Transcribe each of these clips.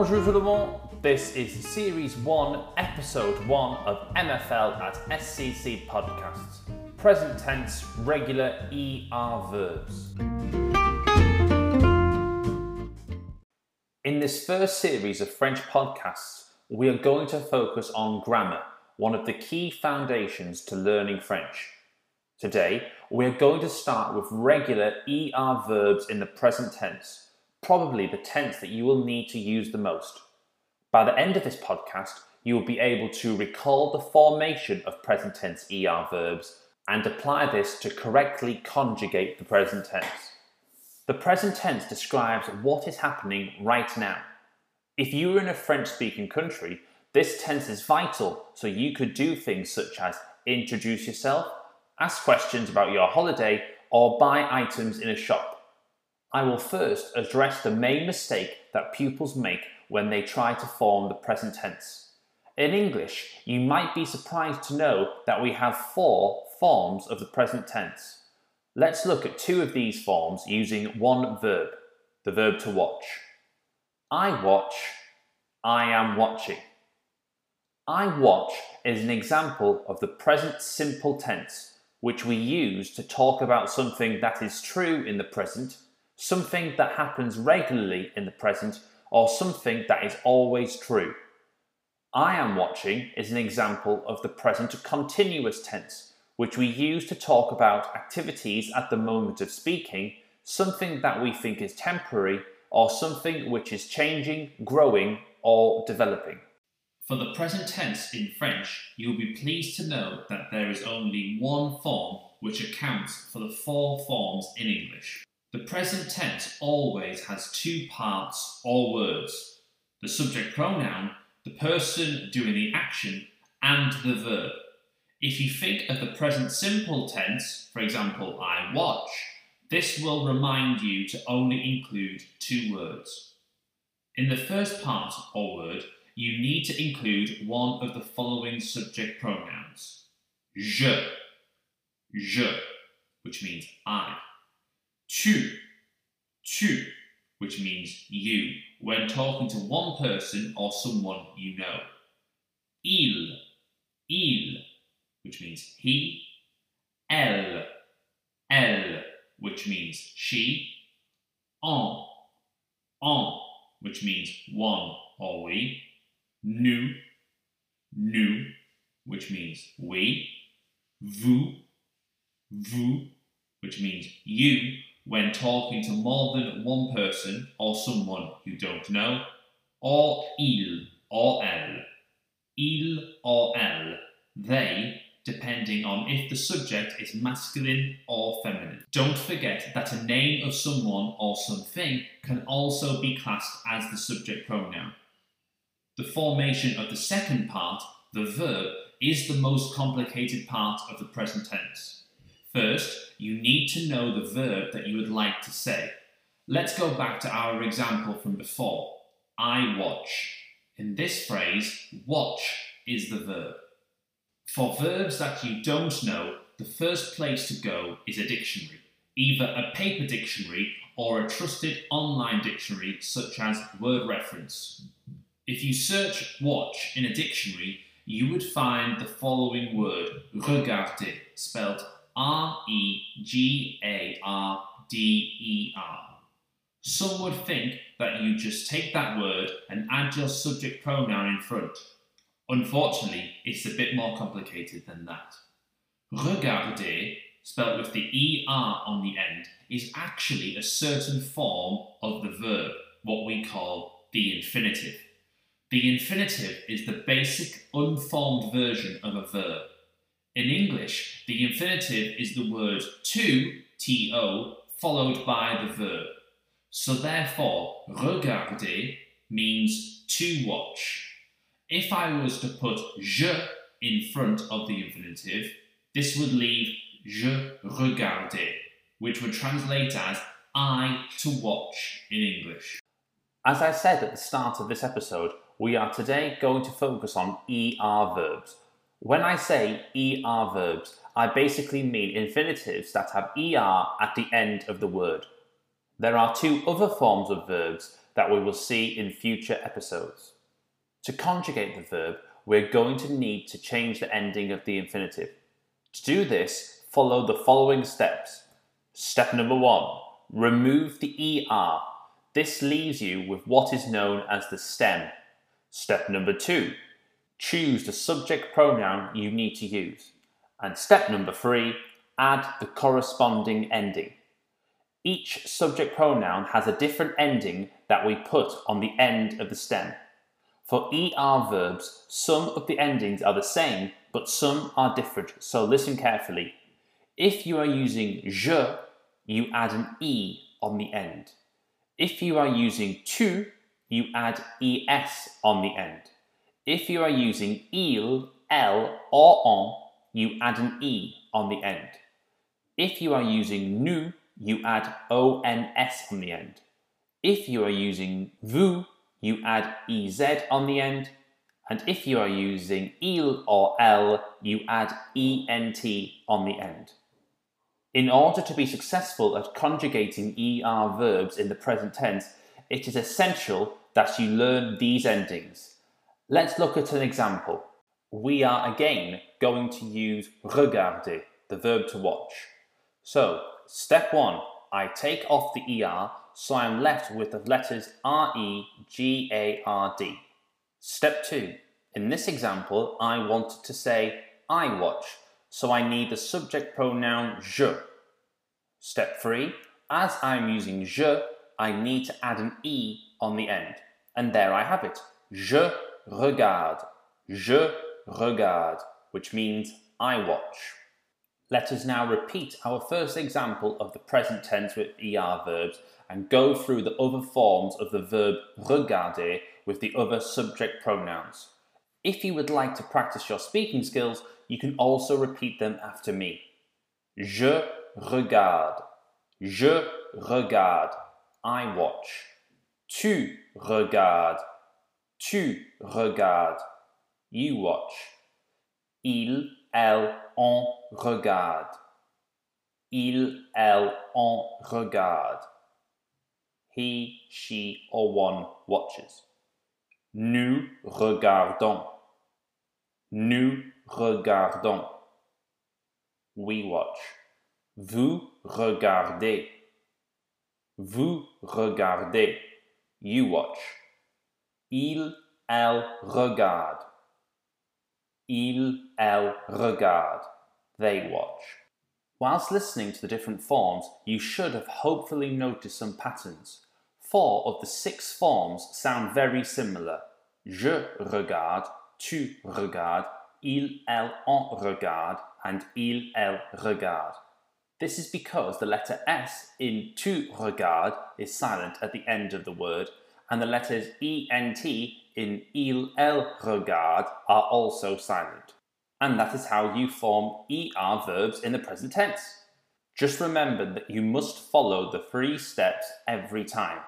Bonjour tout le monde. This is Series 1, Episode 1 of MFL at SCC Podcasts. Present tense, regular ER verbs. In this first series of French podcasts, we are going to focus on grammar, one of the key foundations to learning French. Today, we are going to start with regular ER verbs in the present tense probably the tense that you will need to use the most. By the end of this podcast, you will be able to recall the formation of present tense ER verbs and apply this to correctly conjugate the present tense. The present tense describes what is happening right now. If you were in a French speaking country, this tense is vital so you could do things such as introduce yourself, ask questions about your holiday, or buy items in a shop. I will first address the main mistake that pupils make when they try to form the present tense. In English, you might be surprised to know that we have four forms of the present tense. Let's look at two of these forms using one verb, the verb to watch. I watch, I am watching. I watch is an example of the present simple tense, which we use to talk about something that is true in the present something that happens regularly in the present, or something that is always true. I am watching is an example of the present continuous tense, which we use to talk about activities at the moment of speaking, something that we think is temporary, or something which is changing, growing, or developing. For the present tense in French, you'll be pleased to know that there is only one form which accounts for the four forms in English. The present tense always has two parts or words the subject pronoun, the person doing the action, and the verb. If you think of the present simple tense, for example, I watch, this will remind you to only include two words. In the first part or word, you need to include one of the following subject pronouns je, je, which means I tu, tu, which means you, when talking to one person or someone you know. Il, il, which means he. Elle, elle, which means she. On, on, which means one or we. Nous, nous, which means we. Vous, vous, which means you when talking to more than one person or someone you don't know, or il or elle. Il or elle, they, depending on if the subject is masculine or feminine. Don't forget that a name of someone or something can also be classed as the subject pronoun. The formation of the second part, the verb, is the most complicated part of the present tense. First, you need to know the verb that you would like to say. Let's go back to our example from before. I watch. In this phrase, watch is the verb. For verbs that you don't know, the first place to go is a dictionary, either a paper dictionary or a trusted online dictionary such as Word Reference. If you search watch in a dictionary, you would find the following word, regarder, spelled R E G A R D E R. Some would think that you just take that word and add your subject pronoun in front. Unfortunately, it's a bit more complicated than that. Regarder, spelled with the ER on the end, is actually a certain form of the verb, what we call the infinitive. The infinitive is the basic unformed version of a verb. In English, the infinitive is the word to, to, followed by the verb. So therefore, regarder means to watch. If I was to put je in front of the infinitive, this would leave je regarder, which would translate as I to watch in English. As I said at the start of this episode, we are today going to focus on ER verbs, when I say ER verbs, I basically mean infinitives that have ER at the end of the word. There are two other forms of verbs that we will see in future episodes. To conjugate the verb, we're going to need to change the ending of the infinitive. To do this, follow the following steps. Step number one, remove the ER. This leaves you with what is known as the stem. Step number two, choose the subject pronoun you need to use. And step number three, add the corresponding ending. Each subject pronoun has a different ending that we put on the end of the stem. For ER verbs, some of the endings are the same, but some are different, so listen carefully. If you are using je, you add an E on the end. If you are using tu, you add ES on the end. If you are using il, elle, or on, you add an E on the end. If you are using nous, you add ONS on the end. If you are using vous, you add EZ on the end. And if you are using il or elle, you add ENT on the end. In order to be successful at conjugating ER verbs in the present tense, it is essential that you learn these endings. Let's look at an example. We are again going to use regarder, the verb to watch. So, step one, I take off the ER so I'm left with the letters R E G A R D. Step two, in this example, I want to say I watch, so I need the subject pronoun je. Step three, as I'm using je, I need to add an E on the end. And there I have it. Je regarde. Je regarde, which means I watch. Let us now repeat our first example of the present tense with ER verbs and go through the other forms of the verb regarder with the other subject pronouns. If you would like to practice your speaking skills, you can also repeat them after me. Je regarde. Je regarde. I watch. Tu regardes. Tu regardes. You watch. Il, elle, on regarde. Il, elle, on regarde. He, she, or one watches. Nous regardons. Nous regardons. We watch. Vous regardez. Vous regardez. You watch. Il, elle regarde. Il, elle regarde. They watch. Whilst listening to the different forms, you should have hopefully noticed some patterns. Four of the six forms sound very similar. Je regarde, tu regardes, il, elle, on regarde, and il, elle regarde. This is because the letter S in tu regarde is silent at the end of the word, and the letters ENT in il, elle regarde are also silent. And that is how you form ER verbs in the present tense. Just remember that you must follow the three steps every time.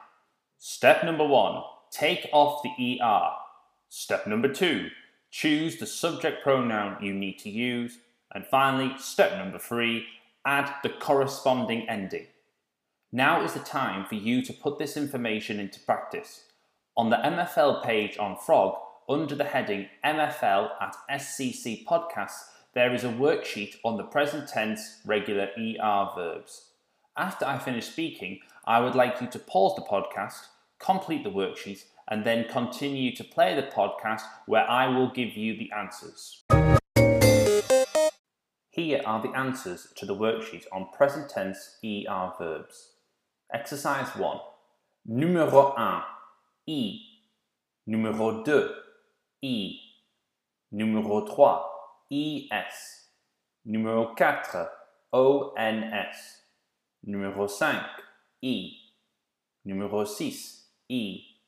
Step number one, take off the ER. Step number two, choose the subject pronoun you need to use. And finally, step number three, add the corresponding ending. Now is the time for you to put this information into practice. On the MFL page on Frog, under the heading MFL at SCC Podcasts, there is a worksheet on the present tense regular ER verbs. After I finish speaking, I would like you to pause the podcast, complete the worksheet, and then continue to play the podcast where I will give you the answers. Here are the answers to the worksheet on present tense ER verbs. Exercise 1. Numéro 1. I. Numéro 2. I. Numéro 3. IS. Numéro 4. ONS. Numéro 5. I. Numéro 6. I.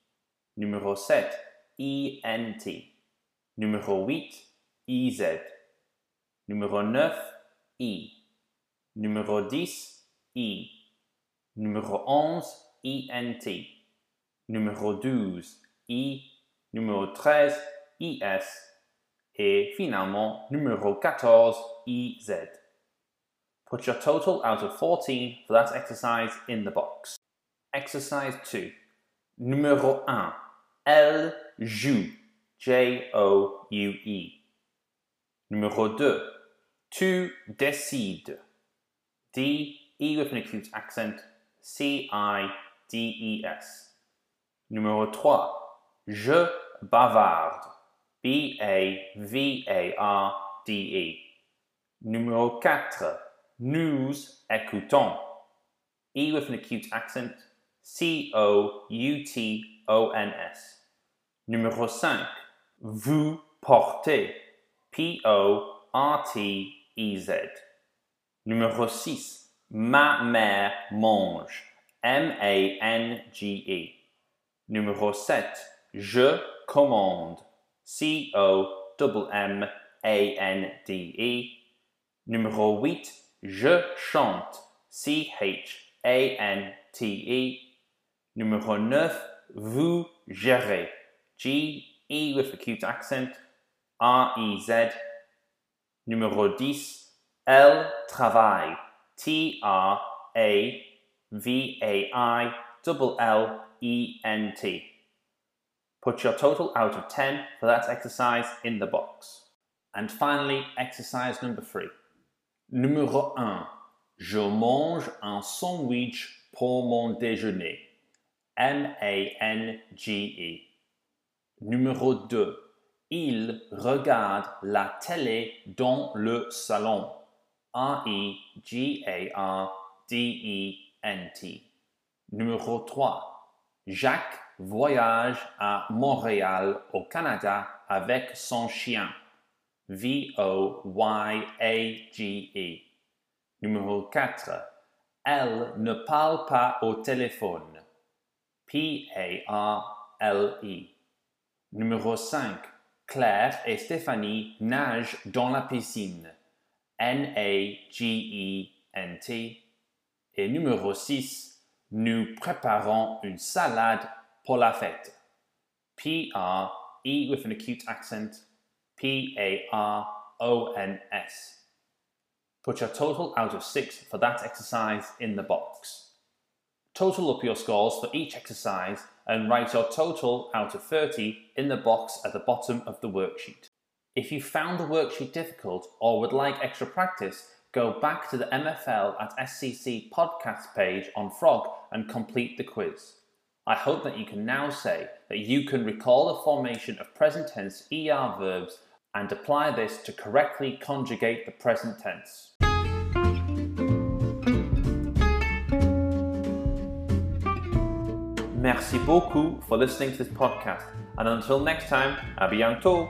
Numéro 7. INT. Numéro 8. IZ. Numéro 9. I. Numéro 10. I. Numéro 11. INT. Numéro 12. I. Numéro 13. IS. Et finalement, numéro 14. IZ. Put your total out of 14 for that exercise in the box. Exercise 2. Numéro 1. Elle joue. J-O-U-E. Numéro 2. Tu décides. D-E with an acute accent. C-I-D-E-S. Numéro 3. Je bavarde. B-A-V-A-R-D-E. Numéro 4. Nous écoutons. E with an acute accent. C-O-U-T-O-N-S. Numéro 5. Vous portez. P-O-R-T-E-Z. Numéro 6. Ma mère mange. M-A-N-G-E. Numéro 7. Je commande. C-O-M-M-A-N-D-E. Numéro 8. Je chante. C-H-A-N-T-E. Numéro 9. Vous gérez. G-E with acute accent. R-E-Z. Numéro 10. Elle travaille. T-R-A-V-A-I-L-L-E-N-T. Put your total out of 10 for that exercise in the box. And finally, exercise number 3. Numéro 1. Je mange un sandwich pour mon déjeuner. M-A-N-G-E. Numéro 2. Il regarde la télé dans le salon. R E G A R D E N T. Numéro 3. Jacques voyage à Montréal au Canada avec son chien. V O Y A G E. Numéro 4. Elle ne parle pas au téléphone. P A R L E. Numéro 5. Claire et Stéphanie nagent dans la piscine. N-A-G-E-N-T. Et numéro 6. Nous préparons une salade pour la fête. P-R-E with an acute accent. P-A-R-O-N-S. Put your total out of 6 for that exercise in the box. Total up your scores for each exercise and write your total out of 30 in the box at the bottom of the worksheet. If you found the worksheet difficult or would like extra practice, go back to the MFL at SCC podcast page on Frog and complete the quiz. I hope that you can now say that you can recall the formation of present tense ER verbs and apply this to correctly conjugate the present tense. Merci beaucoup for listening to this podcast. And until next time, à bientôt.